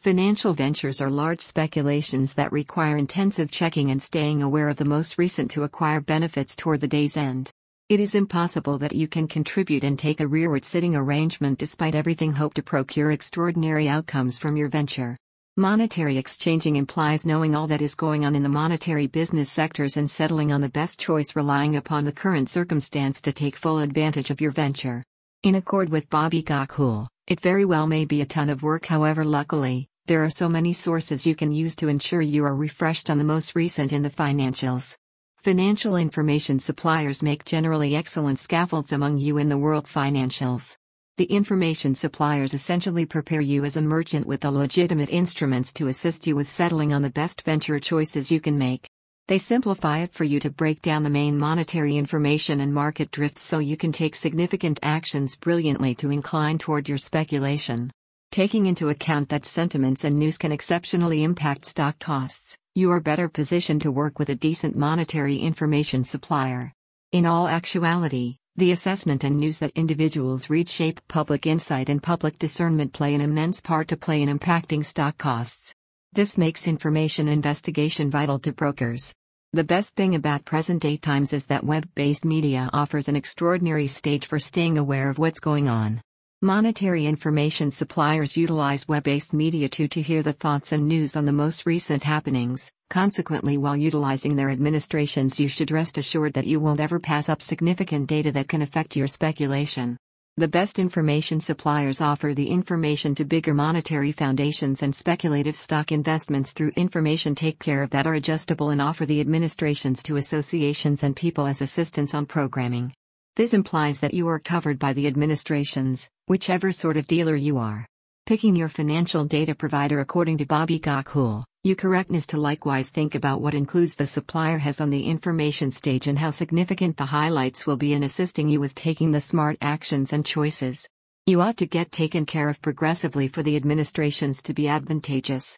Financial ventures are large speculations that require intensive checking and staying aware of the most recent to acquire benefits toward the day's end. It is impossible that you can contribute and take a rearward sitting arrangement despite everything hope to procure extraordinary outcomes from your venture. Monetary exchanging implies knowing all that is going on in the monetary business sectors and settling on the best choice relying upon the current circumstance to take full advantage of your venture. In accord with Bobby Gocool, it very well may be a ton of work, however, luckily, there are so many sources you can use to ensure you are refreshed on the most recent in the financials. Financial information suppliers make generally excellent scaffolds among you in the world financials. The information suppliers essentially prepare you as a merchant with the legitimate instruments to assist you with settling on the best venture choices you can make. They simplify it for you to break down the main monetary information and market drifts so you can take significant actions brilliantly to incline toward your speculation. Taking into account that sentiments and news can exceptionally impact stock costs, you are better positioned to work with a decent monetary information supplier. In all actuality, the assessment and news that individuals read shape public insight and public discernment play an immense part to play in impacting stock costs. This makes information investigation vital to brokers. The best thing about present day times is that web based media offers an extraordinary stage for staying aware of what's going on. Monetary information suppliers utilize web based media too to hear the thoughts and news on the most recent happenings. Consequently, while utilizing their administrations, you should rest assured that you won't ever pass up significant data that can affect your speculation. The best information suppliers offer the information to bigger monetary foundations and speculative stock investments through information take care of that are adjustable and offer the administrations to associations and people as assistance on programming. This implies that you are covered by the administrations, whichever sort of dealer you are. Picking your financial data provider according to Bobby Gocool, you correctness to likewise think about what includes the supplier has on the information stage and how significant the highlights will be in assisting you with taking the smart actions and choices. You ought to get taken care of progressively for the administrations to be advantageous.